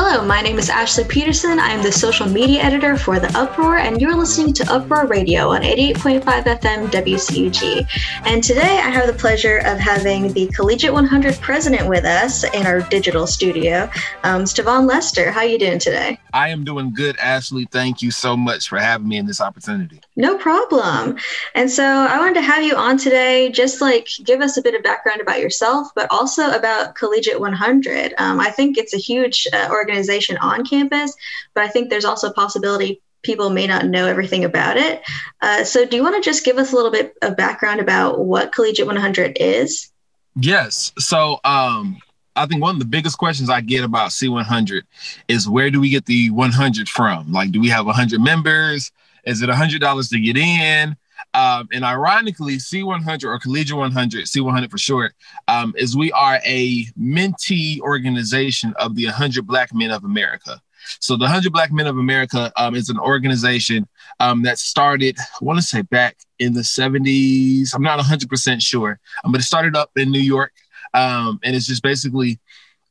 Hello, my name is Ashley Peterson. I am the social media editor for The Uproar, and you're listening to Uproar Radio on 88.5 FM WCUG. And today I have the pleasure of having the Collegiate 100 president with us in our digital studio, um, Lester. How are you doing today? I am doing good, Ashley. Thank you so much for having me in this opportunity. No problem. And so I wanted to have you on today, just like give us a bit of background about yourself, but also about Collegiate 100. Um, I think it's a huge uh, organization on campus, but I think there's also a possibility people may not know everything about it. Uh, so, do you want to just give us a little bit of background about what Collegiate 100 is? Yes. So, um, I think one of the biggest questions I get about C100 is where do we get the 100 from? Like, do we have 100 members? Is it $100 to get in? Um, and ironically, C100 or Collegiate 100, C100 for short, um, is we are a mentee organization of the 100 Black Men of America. So the 100 Black Men of America um, is an organization um, that started, I want to say back in the 70s. I'm not 100% sure, um, but it started up in New York. Um, and it's just basically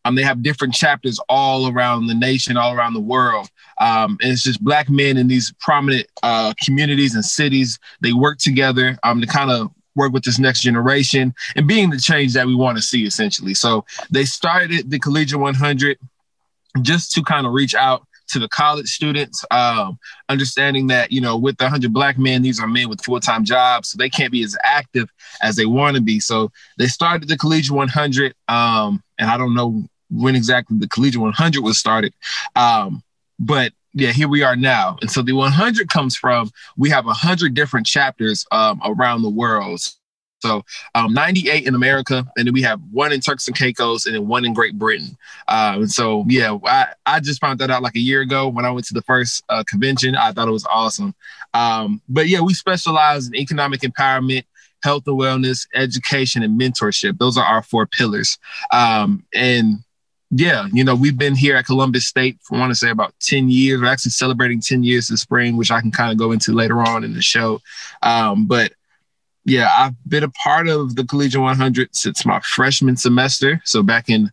um, they have different chapters all around the nation, all around the world. Um, and it's just black men in these prominent uh, communities and cities. They work together um, to kind of work with this next generation and being the change that we want to see essentially. So they started the Collegiate 100 just to kind of reach out to the college students, um, understanding that, you know, with the 100 black men, these are men with full time jobs, so they can't be as active as they want to be. So they started the Collegiate 100. Um, and I don't know when exactly the Collegiate 100 was started. Um, but yeah, here we are now. And so the 100 comes from we have 100 different chapters um, around the world. So um, 98 in America, and then we have one in Turks and Caicos, and then one in Great Britain. Uh, and so, yeah, I, I just found that out like a year ago when I went to the first uh, convention. I thought it was awesome. Um, but yeah, we specialize in economic empowerment, health and wellness, education, and mentorship. Those are our four pillars. Um, and yeah, you know, we've been here at Columbus State for I want to say about 10 years. We're actually celebrating 10 years this spring, which I can kind of go into later on in the show. Um, but yeah, I've been a part of the Collegiate 100 since my freshman semester. So back in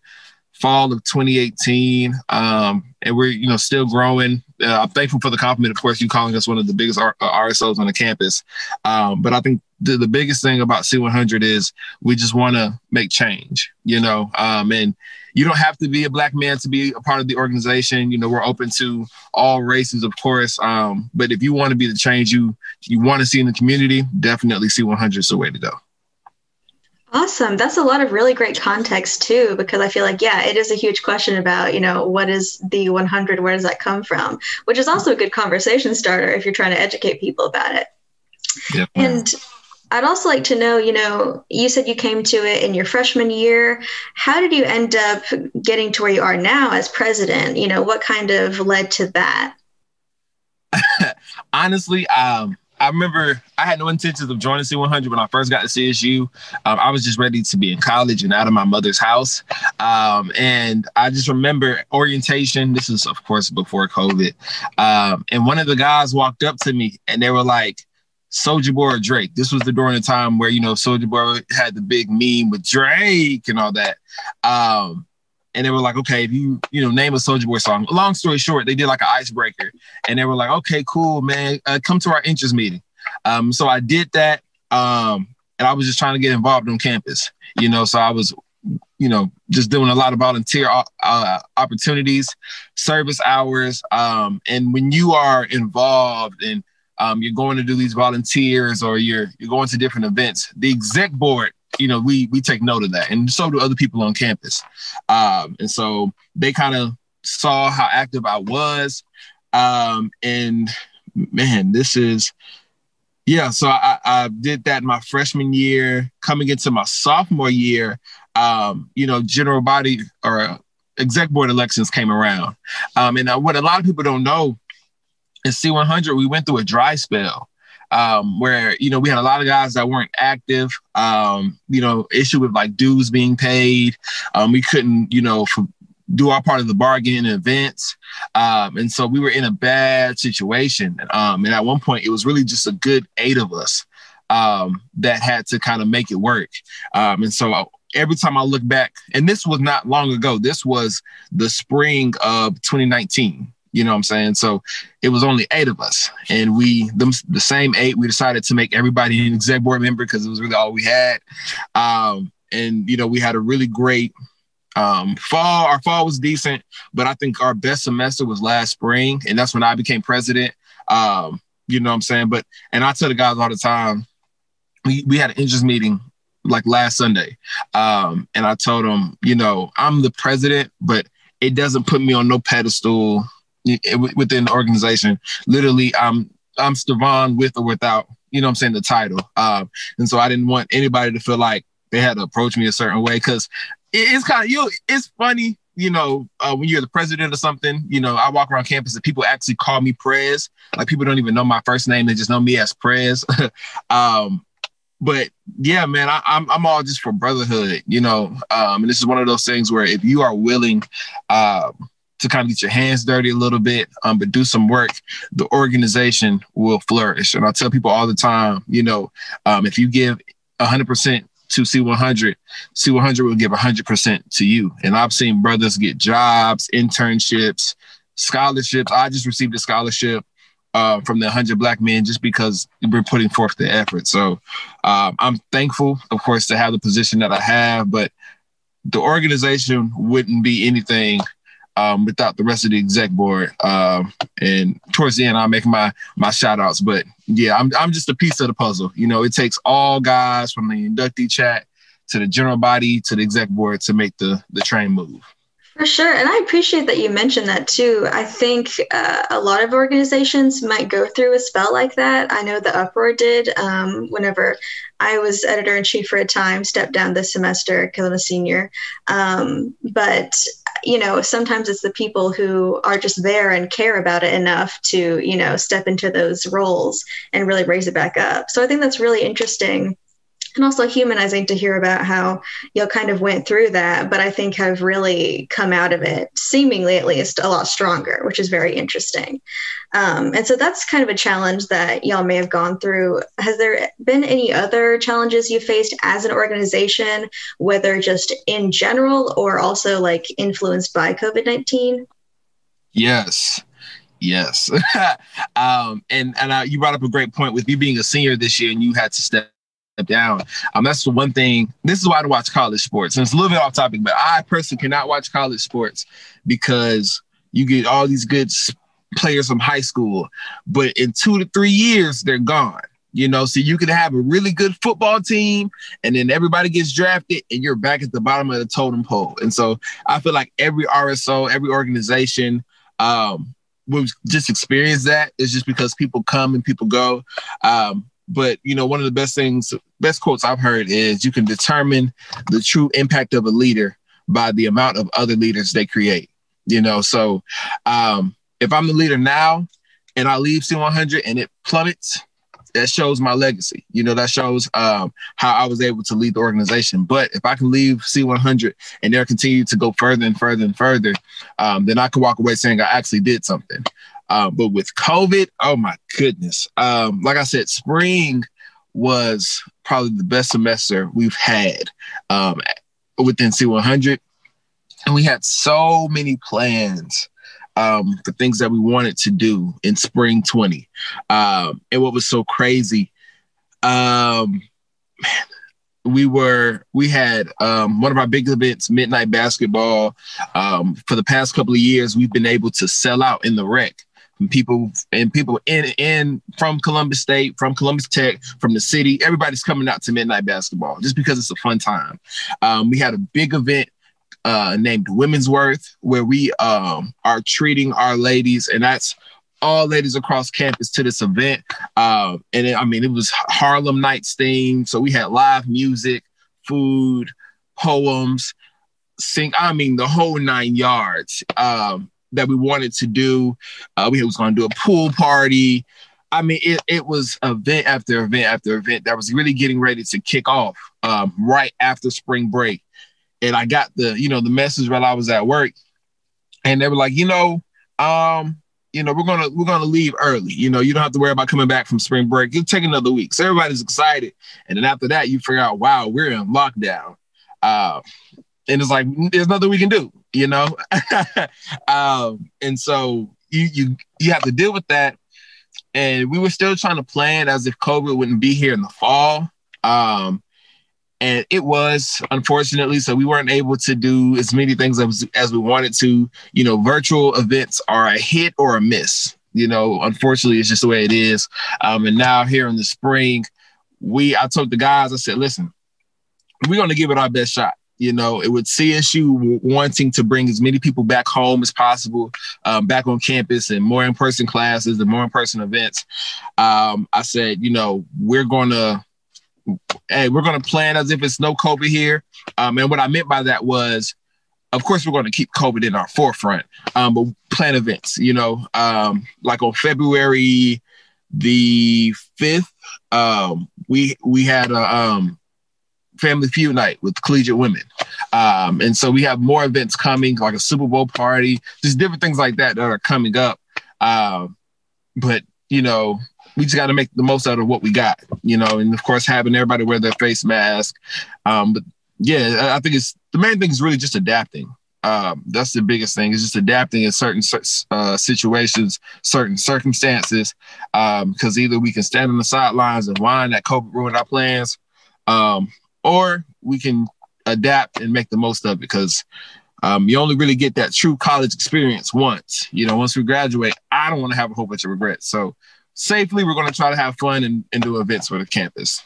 fall of 2018, um, and we're you know still growing. Uh, I'm thankful for the compliment, of course, you calling us one of the biggest R- uh, RSOs on the campus. Um, but I think the, the biggest thing about C100 is we just want to make change, you know, um, and you don't have to be a black man to be a part of the organization. You know, we're open to all races, of course. Um, but if you want to be the change you you want to see in the community, definitely C100 is the way to go. Awesome. That's a lot of really great context too, because I feel like, yeah, it is a huge question about, you know, what is the 100? Where does that come from? Which is also a good conversation starter if you're trying to educate people about it. Yep. And I'd also like to know, you know, you said you came to it in your freshman year. How did you end up getting to where you are now as president? You know, what kind of led to that? Honestly, um, I remember I had no intentions of joining C100 when I first got to CSU. Um, I was just ready to be in college and out of my mother's house. Um, and I just remember orientation. This is, of course, before COVID. Um, and one of the guys walked up to me and they were like, Soulja Boy or Drake. This was the during the time where you know Soulja Boy had the big meme with Drake and all that. Um, and they were like, okay, if you you know name a Soulja Boy song. Long story short, they did like an icebreaker, and they were like, okay, cool, man, uh, come to our interest meeting. Um, so I did that, um, and I was just trying to get involved on campus, you know. So I was, you know, just doing a lot of volunteer uh, opportunities, service hours, um, and when you are involved in um, you're going to do these volunteers or you're you're going to different events. The exec board, you know, we we take note of that, and so do other people on campus. Um, and so they kind of saw how active I was, um, and man, this is yeah. So I, I did that my freshman year. Coming into my sophomore year, um, you know, general body or exec board elections came around, um, and what a lot of people don't know in C100, we went through a dry spell um, where, you know, we had a lot of guys that weren't active, um, you know, issue with like dues being paid. Um, we couldn't, you know, do our part of the bargain events. Um, and so we were in a bad situation. Um, and at one point, it was really just a good eight of us um, that had to kind of make it work. Um, and so every time I look back, and this was not long ago, this was the spring of 2019. You know what I'm saying? So it was only eight of us, and we them, the same eight. We decided to make everybody an exec board member because it was really all we had. Um, and you know, we had a really great um, fall. Our fall was decent, but I think our best semester was last spring, and that's when I became president. Um, you know what I'm saying? But and I tell the guys all the time, we we had an interest meeting like last Sunday, um, and I told them, you know, I'm the president, but it doesn't put me on no pedestal within the organization. Literally, I'm I'm Stevon with or without, you know I'm saying, the title. Um, and so I didn't want anybody to feel like they had to approach me a certain way because it's kind of you it's funny, you know, uh, when you're the president or something, you know, I walk around campus and people actually call me Prez. Like people don't even know my first name, they just know me as Prez. um, but yeah, man, I, am I'm, I'm all just for brotherhood, you know. Um, and this is one of those things where if you are willing, um, to kind of get your hands dirty a little bit, um, but do some work, the organization will flourish. And I tell people all the time, you know, um, if you give 100% to C100, C100 will give 100% to you. And I've seen brothers get jobs, internships, scholarships. I just received a scholarship uh, from the 100 Black men just because we're putting forth the effort. So um, I'm thankful, of course, to have the position that I have, but the organization wouldn't be anything um, without the rest of the exec board. Um, and towards the end, I'll make my my shout outs. But yeah, I'm I'm just a piece of the puzzle. You know, it takes all guys from the inductee chat to the general body to the exec board to make the the train move. For sure. And I appreciate that you mentioned that too. I think uh, a lot of organizations might go through a spell like that. I know the Uproar did um, whenever I was editor in chief for a time, stepped down this semester because I'm a senior. Um, but you know, sometimes it's the people who are just there and care about it enough to, you know, step into those roles and really raise it back up. So I think that's really interesting and also humanizing to hear about how y'all kind of went through that, but I think have really come out of it, seemingly at least, a lot stronger, which is very interesting. Um, and so that's kind of a challenge that y'all may have gone through. Has there been any other challenges you faced as an organization, whether just in general or also like influenced by COVID 19? Yes. Yes. um, and and uh, you brought up a great point with you being a senior this year and you had to step down. Um, that's the one thing. This is why I don't watch college sports. And it's a little bit off topic, but I personally cannot watch college sports because you get all these good players from high school, but in two to three years they're gone. You know, so you can have a really good football team, and then everybody gets drafted, and you're back at the bottom of the totem pole. And so I feel like every RSO, every organization, um, will just experience that. It's just because people come and people go. Um, but you know, one of the best things, best quotes I've heard is you can determine the true impact of a leader by the amount of other leaders they create. You know, so um, if I'm the leader now and I leave C100 and it plummets, that shows my legacy. You know, that shows um, how I was able to lead the organization. But if I can leave C100 and they'll continue to go further and further and further, um, then I can walk away saying I actually did something. Uh, but with COVID, oh my goodness. Um, like I said, spring was probably the best semester we've had um, within C100. And we had so many plans um, for things that we wanted to do in spring 20. Um, and what was so crazy, um, man, we were we had um, one of our big events midnight basketball um, for the past couple of years we've been able to sell out in the rec people and people in in from Columbus State, from Columbus Tech, from the city. Everybody's coming out to midnight basketball just because it's a fun time. Um, we had a big event uh, named Women's Worth where we um, are treating our ladies, and that's all ladies across campus to this event. Uh, and it, I mean, it was Harlem Nights themed, so we had live music, food, poems, sing. I mean, the whole nine yards. Um, that we wanted to do. Uh, we was going to do a pool party. I mean, it, it was event after event after event that was really getting ready to kick off um, right after spring break. And I got the, you know, the message while I was at work, and they were like, you know, um, you know, we're gonna we're gonna leave early. You know, you don't have to worry about coming back from spring break. You'll take another week. So everybody's excited. And then after that, you figure out, wow, we're in lockdown. Uh, and it's like there's nothing we can do, you know. um, and so you you you have to deal with that. And we were still trying to plan as if COVID wouldn't be here in the fall. Um, and it was unfortunately so we weren't able to do as many things as, as we wanted to you know virtual events are a hit or a miss you know unfortunately it's just the way it is um, and now here in the spring we i told the guys i said listen we're going to give it our best shot you know, it would CSU wanting to bring as many people back home as possible, um, back on campus and more in person classes and more in person events. Um, I said, you know, we're to, hey, we're to plan as if it's no COVID here. Um, and what I meant by that was, of course, we're going to keep COVID in our forefront, um, but plan events, you know, um, like on February the 5th, um, we, we had a, um, Family Feud night with collegiate women. Um, and so we have more events coming, like a Super Bowl party, just different things like that that are coming up. Um, but, you know, we just got to make the most out of what we got, you know, and of course, having everybody wear their face mask. Um, but yeah, I think it's the main thing is really just adapting. Um, that's the biggest thing is just adapting in certain uh, situations, certain circumstances. Because um, either we can stand on the sidelines and whine that COVID ruined our plans, um, or we can adapt and make the most of it because um, you only really get that true college experience once. You know, once we graduate, I don't want to have a whole bunch of regrets. So safely, we're going to try to have fun and, and do events for the campus.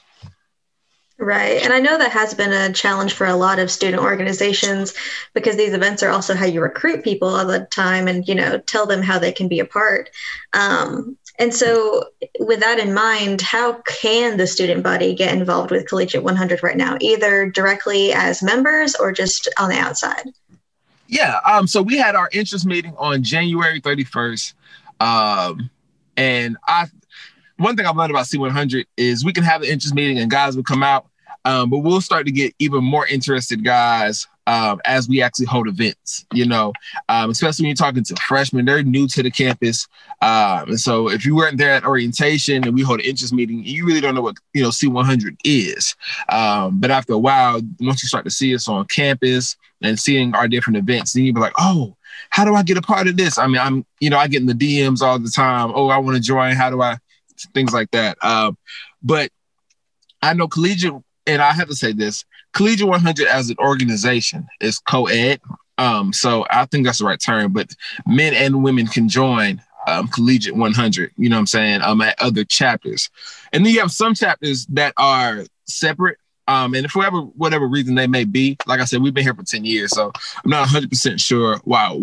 Right. And I know that has been a challenge for a lot of student organizations because these events are also how you recruit people all the time and, you know, tell them how they can be a part. Um, and so, with that in mind, how can the student body get involved with Collegiate 100 right now, either directly as members or just on the outside? Yeah. Um, so, we had our interest meeting on January 31st. Um, and I, one thing I've learned about C100 is we can have an interest meeting and guys will come out, um, but we'll start to get even more interested guys um, as we actually hold events, you know, um, especially when you're talking to freshmen, they're new to the campus. Um, and so if you weren't there at orientation and we hold an interest meeting, you really don't know what, you know, C100 is. Um, but after a while, once you start to see us on campus and seeing our different events, then you be like, oh, how do I get a part of this? I mean, I'm, you know, I get in the DMs all the time. Oh, I want to join. How do I, things like that. Um, but I know collegiate, and I have to say this, Collegiate 100 as an organization is co-ed. Um, so I think that's the right term, but men and women can join um, Collegiate 100, you know what I'm saying, um, at other chapters. And then you have some chapters that are separate. Um, and for whatever, whatever reason they may be, like I said, we've been here for 10 years, so I'm not 100% sure why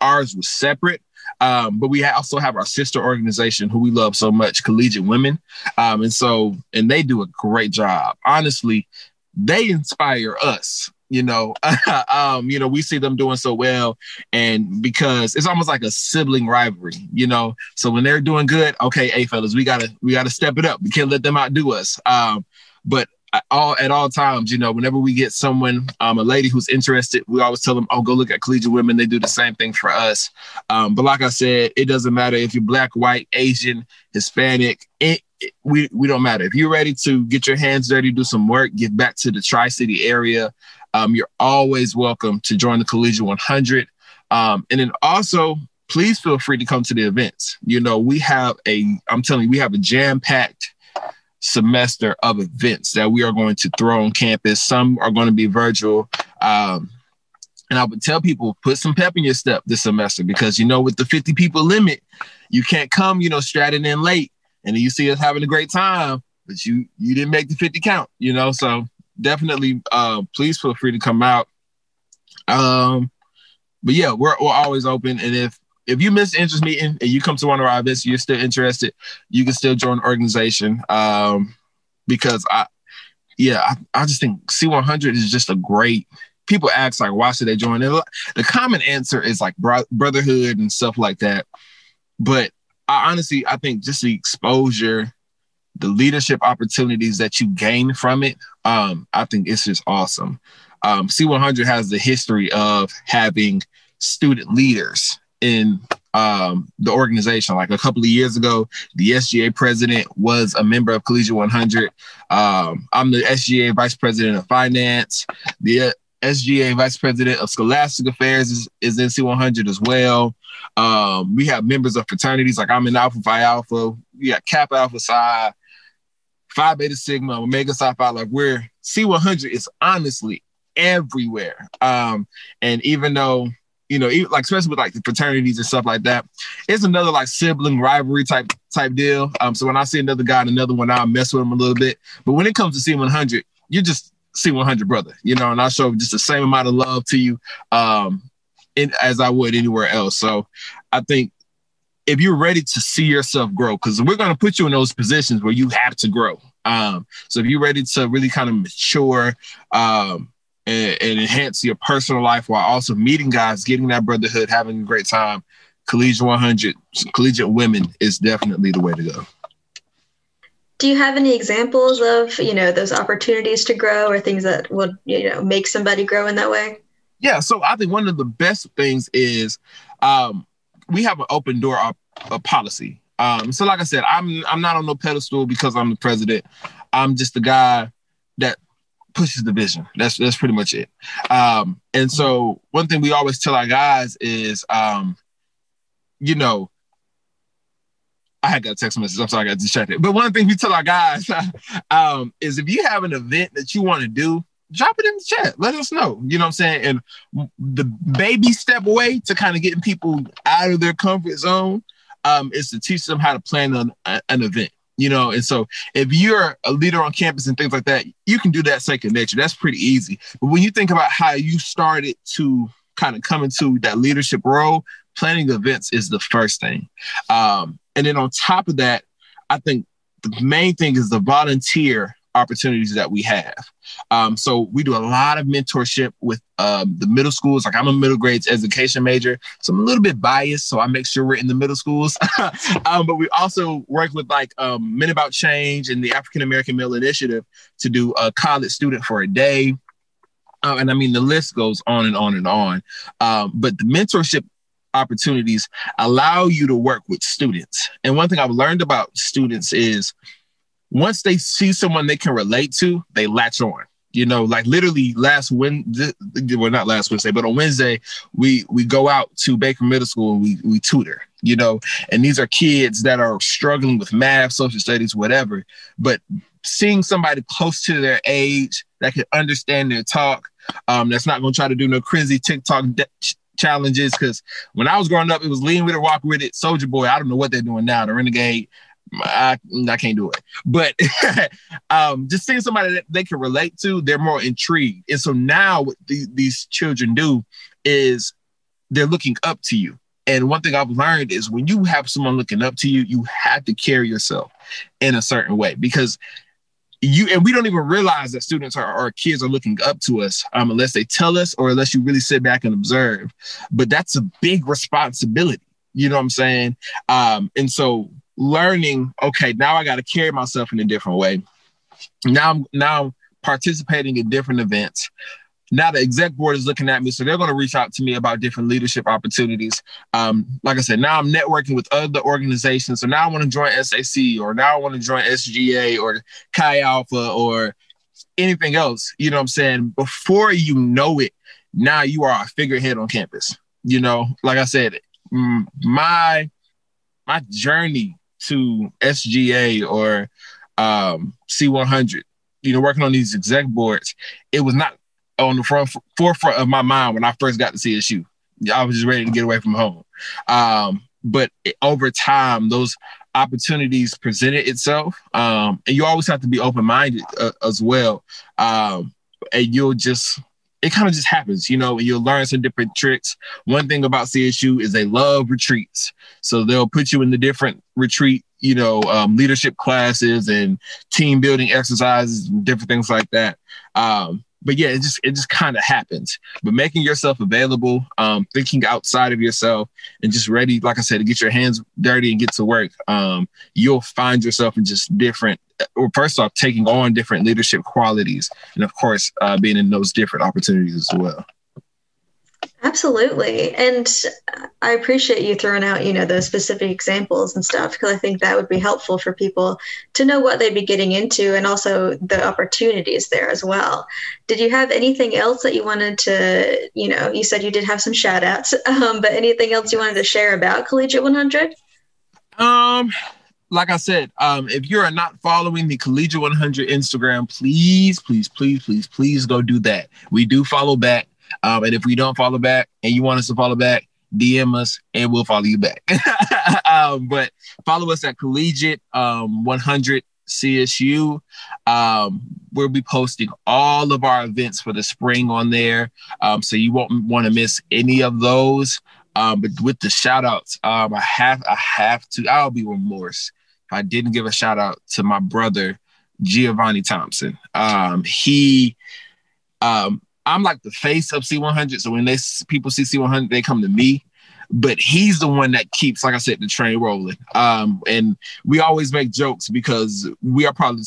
ours was separate. Um, but we also have our sister organization who we love so much, Collegiate Women. Um, and so, and they do a great job. Honestly, they inspire us you know um you know we see them doing so well and because it's almost like a sibling rivalry you know so when they're doing good okay hey fellas we gotta we gotta step it up we can't let them outdo us um but all at all times, you know, whenever we get someone, um, a lady who's interested, we always tell them, "Oh, go look at collegiate women. They do the same thing for us." Um, but like I said, it doesn't matter if you're black, white, Asian, Hispanic. We we don't matter. If you're ready to get your hands dirty, do some work, give back to the Tri City area, um, you're always welcome to join the Collegiate 100. Um, and then also, please feel free to come to the events. You know, we have a, I'm telling you, we have a jam packed semester of events that we are going to throw on campus. Some are going to be virtual. Um, and I would tell people put some pep in your step this semester because you know with the 50 people limit, you can't come, you know, strutting in late and you see us having a great time, but you you didn't make the 50 count, you know. So definitely uh, please feel free to come out. Um, but yeah, we're we're always open. And if if you miss interest meeting and you come to one of our events, you're still interested, you can still join the organization. Um, because I yeah, I, I just think C100 is just a great people ask like why should they join it the common answer is like bro- brotherhood and stuff like that but I honestly, I think just the exposure, the leadership opportunities that you gain from it, um, I think it's just awesome. Um, C100 has the history of having student leaders in um, the organization. Like a couple of years ago, the SGA president was a member of Collegiate 100. Um, I'm the SGA vice president of finance. The SGA Vice President of Scholastic Affairs is, is in C100 as well. Um, we have members of fraternities like I'm in Alpha Phi Alpha. We got Kappa Alpha Psi, Phi Beta Sigma, Omega Psi Phi. Like we're C100 is honestly everywhere. Um, and even though you know, even, like especially with like the fraternities and stuff like that, it's another like sibling rivalry type type deal. Um, so when I see another guy and another one, I'll mess with him a little bit. But when it comes to C100, you're just C100 brother, you know, and I show just the same amount of love to you um, in, as I would anywhere else. So I think if you're ready to see yourself grow, because we're going to put you in those positions where you have to grow. Um, so if you're ready to really kind of mature um, and, and enhance your personal life while also meeting guys, getting that brotherhood, having a great time, Collegiate 100, collegiate women is definitely the way to go. Do you have any examples of, you know, those opportunities to grow or things that would, you know, make somebody grow in that way? Yeah, so I think one of the best things is um, we have an open door op- a policy. Um, so, like I said, I'm I'm not on no pedestal because I'm the president. I'm just the guy that pushes the vision. That's that's pretty much it. Um, and so, one thing we always tell our guys is, um, you know, I had got a text message. I'm sorry, I got distracted. But one thing we tell our guys um, is if you have an event that you want to do, drop it in the chat. Let us know. You know what I'm saying? And the baby step away to kind of getting people out of their comfort zone um, is to teach them how to plan an, an event. You know, and so if you're a leader on campus and things like that, you can do that second nature. That's pretty easy. But when you think about how you started to kind of come into that leadership role, planning events is the first thing. Um, and then on top of that, I think the main thing is the volunteer opportunities that we have. Um, so we do a lot of mentorship with um, the middle schools. Like I'm a middle grades education major, so I'm a little bit biased. So I make sure we're in the middle schools. um, but we also work with like um, Men About Change and the African American Male Initiative to do a college student for a day. Uh, and I mean, the list goes on and on and on. Um, but the mentorship opportunities allow you to work with students. And one thing I've learned about students is once they see someone they can relate to, they latch on. You know, like literally last Wednesday, well, not last Wednesday, but on Wednesday, we we go out to Baker Middle School and we we tutor. You know, and these are kids that are struggling with math, social studies, whatever. But seeing somebody close to their age that can understand their talk, um, that's not going to try to do no crazy TikTok de- challenges. Because when I was growing up, it was lean with it, walk with it, Soulja Boy. I don't know what they're doing now. The Renegade. I, I can't do it. But um, just seeing somebody that they can relate to, they're more intrigued. And so now what the, these children do is they're looking up to you. And one thing I've learned is when you have someone looking up to you, you have to carry yourself in a certain way because you and we don't even realize that students are or kids are looking up to us um, unless they tell us or unless you really sit back and observe. But that's a big responsibility. You know what I'm saying? Um, and so learning, okay, now I got to carry myself in a different way. Now I'm now participating in different events now the exec board is looking at me, so they're going to reach out to me about different leadership opportunities. Um, like I said, now I'm networking with other organizations. So now I want to join SAC, or now I want to join SGA, or Chi Alpha, or anything else. You know what I'm saying? Before you know it, now you are a figurehead on campus. You know, like I said, my my journey to SGA or um, C100, you know, working on these exec boards, it was not on the front forefront of my mind when I first got to CSU. I was just ready to get away from home. Um, but over time, those opportunities presented itself, um, and you always have to be open minded uh, as well. Um, and you'll just it kind of just happens, you know, and you'll learn some different tricks. One thing about CSU is they love retreats. So they'll put you in the different retreat, you know, um, leadership classes and team building exercises and different things like that. Um, but yeah, it just it just kind of happens. But making yourself available, um, thinking outside of yourself, and just ready, like I said, to get your hands dirty and get to work, um, you'll find yourself in just different. Or first off, taking on different leadership qualities, and of course, uh, being in those different opportunities as well. Absolutely. And I appreciate you throwing out, you know, those specific examples and stuff because I think that would be helpful for people to know what they'd be getting into and also the opportunities there as well. Did you have anything else that you wanted to, you know, you said you did have some shout outs, um, but anything else you wanted to share about Collegiate 100? Um, like I said, um, if you are not following the Collegiate 100 Instagram, please, please, please, please, please go do that. We do follow back. Um, and if we don't follow back and you want us to follow back, DM us and we'll follow you back. um, but follow us at Collegiate um, 100 CSU. Um, we'll be posting all of our events for the spring on there. Um, so you won't want to miss any of those. Um, but with the shout outs, um, I have I have to, I'll be remorse if I didn't give a shout out to my brother, Giovanni Thompson. Um, he um I'm like the face of C100. So when they people see C100, they come to me. But he's the one that keeps, like I said, the train rolling. Um, and we always make jokes because we are probably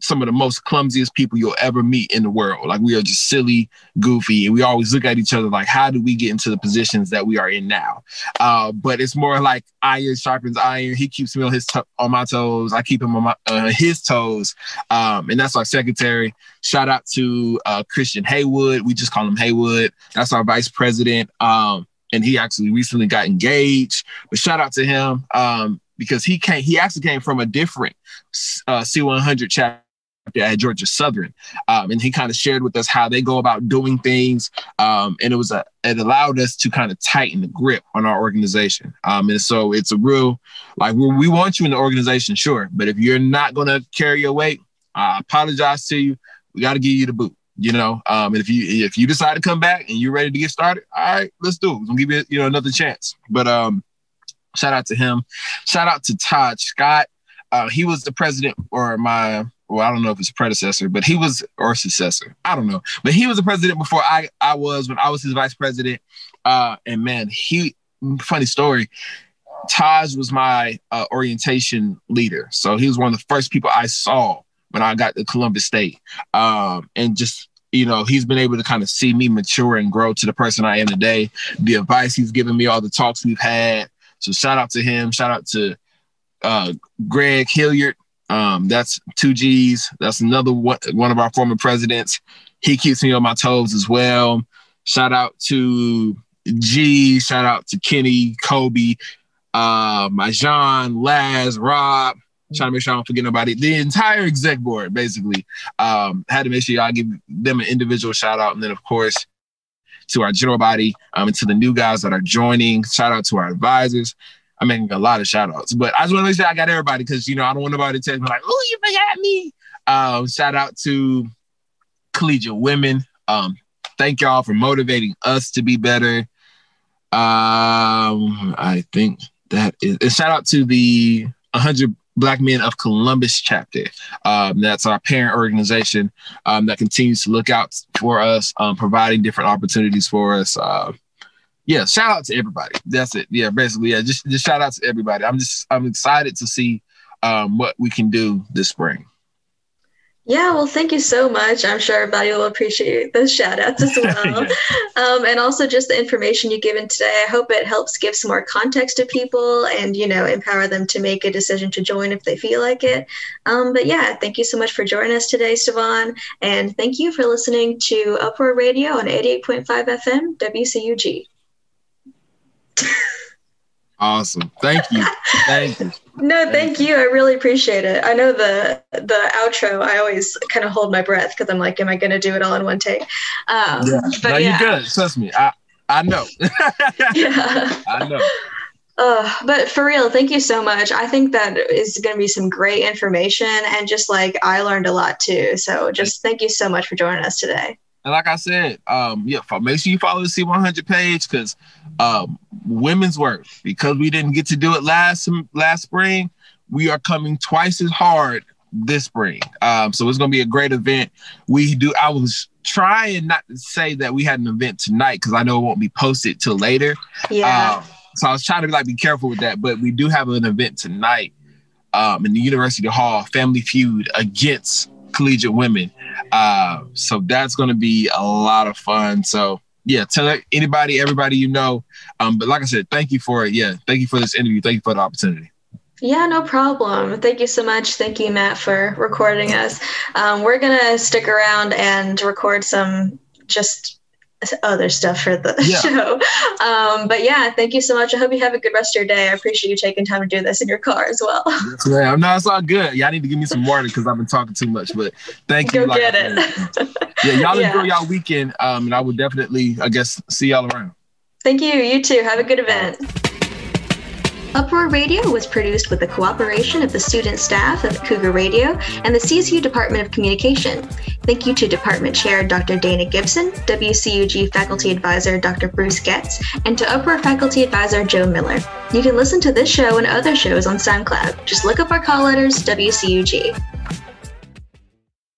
some of the most clumsiest people you'll ever meet in the world. Like we are just silly, goofy, and we always look at each other like, how do we get into the positions that we are in now? Uh, but it's more like iron sharpens iron. He keeps me on his to- on my toes. I keep him on my, uh, his toes, um, and that's our secretary. Shout out to uh, Christian Haywood. We just call him Haywood. That's our vice president. Um, and he actually recently got engaged. But shout out to him um, because he came. He actually came from a different uh, C100 chapter at Georgia Southern, um, and he kind of shared with us how they go about doing things, um, and it was a it allowed us to kind of tighten the grip on our organization, um, and so it's a real like we we want you in the organization, sure, but if you're not going to carry your weight, I apologize to you. We got to give you the boot. You know, um, and if you if you decide to come back and you're ready to get started, all right, let's do it. We'll give you you know another chance. But um, shout out to him. Shout out to Todd Scott. Uh, he was the president or my well, I don't know if it's predecessor, but he was or successor. I don't know, but he was the president before I I was when I was his vice president. Uh, and man, he funny story. Taj was my uh, orientation leader, so he was one of the first people I saw when I got to Columbus State, um, and just you know he's been able to kind of see me mature and grow to the person I am today. The advice he's given me, all the talks we've had. So shout out to him. Shout out to uh, Greg Hilliard um, that's two G's. That's another one, one of our former presidents. He keeps me on my toes as well. Shout out to G. Shout out to Kenny, Kobe, uh, my John, Laz, Rob. Trying to make sure I don't forget nobody. The entire exec board, basically, um, had to make sure I give them an individual shout out, and then of course to our general body um, and to the new guys that are joining. Shout out to our advisors. I'm making a lot of shout outs, but I just want to make sure I got everybody because you know I don't want nobody to tell me like, oh, you forgot me. Um, shout out to collegiate women. Um, thank y'all for motivating us to be better. Um, I think that is. And shout out to the 100 Black Men of Columbus chapter. Um, that's our parent organization um, that continues to look out for us, um, providing different opportunities for us. Uh, yeah, shout out to everybody. That's it. Yeah, basically, yeah, just just shout out to everybody. I'm just I'm excited to see um, what we can do this spring. Yeah, well, thank you so much. I'm sure everybody will appreciate those shout outs as well. yeah. um, and also just the information you've given today. I hope it helps give some more context to people and, you know, empower them to make a decision to join if they feel like it. Um, but yeah, thank you so much for joining us today, Stevan. And thank you for listening to Uproar Radio on 88.5 FM, WCUG. Awesome. Thank you. Thank you. No, thank, thank you. I really appreciate it. I know the the outro. I always kind of hold my breath because I'm like, am I going to do it all in one take? Um, yeah. But no, yeah. you're good. Trust me. I I know. yeah. I know. Uh, but for real, thank you so much. I think that is going to be some great information, and just like I learned a lot too. So just thank you so much for joining us today. And like I said, um, yeah, make sure you follow the C100 page because um, Women's Worth, because we didn't get to do it last last spring, we are coming twice as hard this spring. Um, so it's going to be a great event. We do. I was trying not to say that we had an event tonight because I know it won't be posted till later. Yeah. Um, so I was trying to be like be careful with that, but we do have an event tonight um, in the University Hall, Family Feud against collegiate women. Uh, so that's going to be a lot of fun. So yeah, tell anybody, everybody you know. Um, but like I said, thank you for it. Yeah, thank you for this interview. Thank you for the opportunity. Yeah, no problem. Thank you so much. Thank you, Matt, for recording us. Um, we're gonna stick around and record some just other stuff for the yeah. show. Um, but yeah, thank you so much. I hope you have a good rest of your day. I appreciate you taking time to do this in your car as well. Ma'am. No, it's all good. Y'all need to give me some water because I've been talking too much. But thank you. Go like get it. yeah, y'all yeah. enjoy y'all weekend. Um, and I will definitely, I guess, see y'all around. Thank you. You too. Have a good event. Uproar Radio was produced with the cooperation of the student staff of Cougar Radio and the CSU Department of Communication. Thank you to Department Chair Dr. Dana Gibson, WCUG Faculty Advisor Dr. Bruce Getz, and to Uproar Faculty Advisor Joe Miller. You can listen to this show and other shows on SoundCloud. Just look up our call letters WCUG.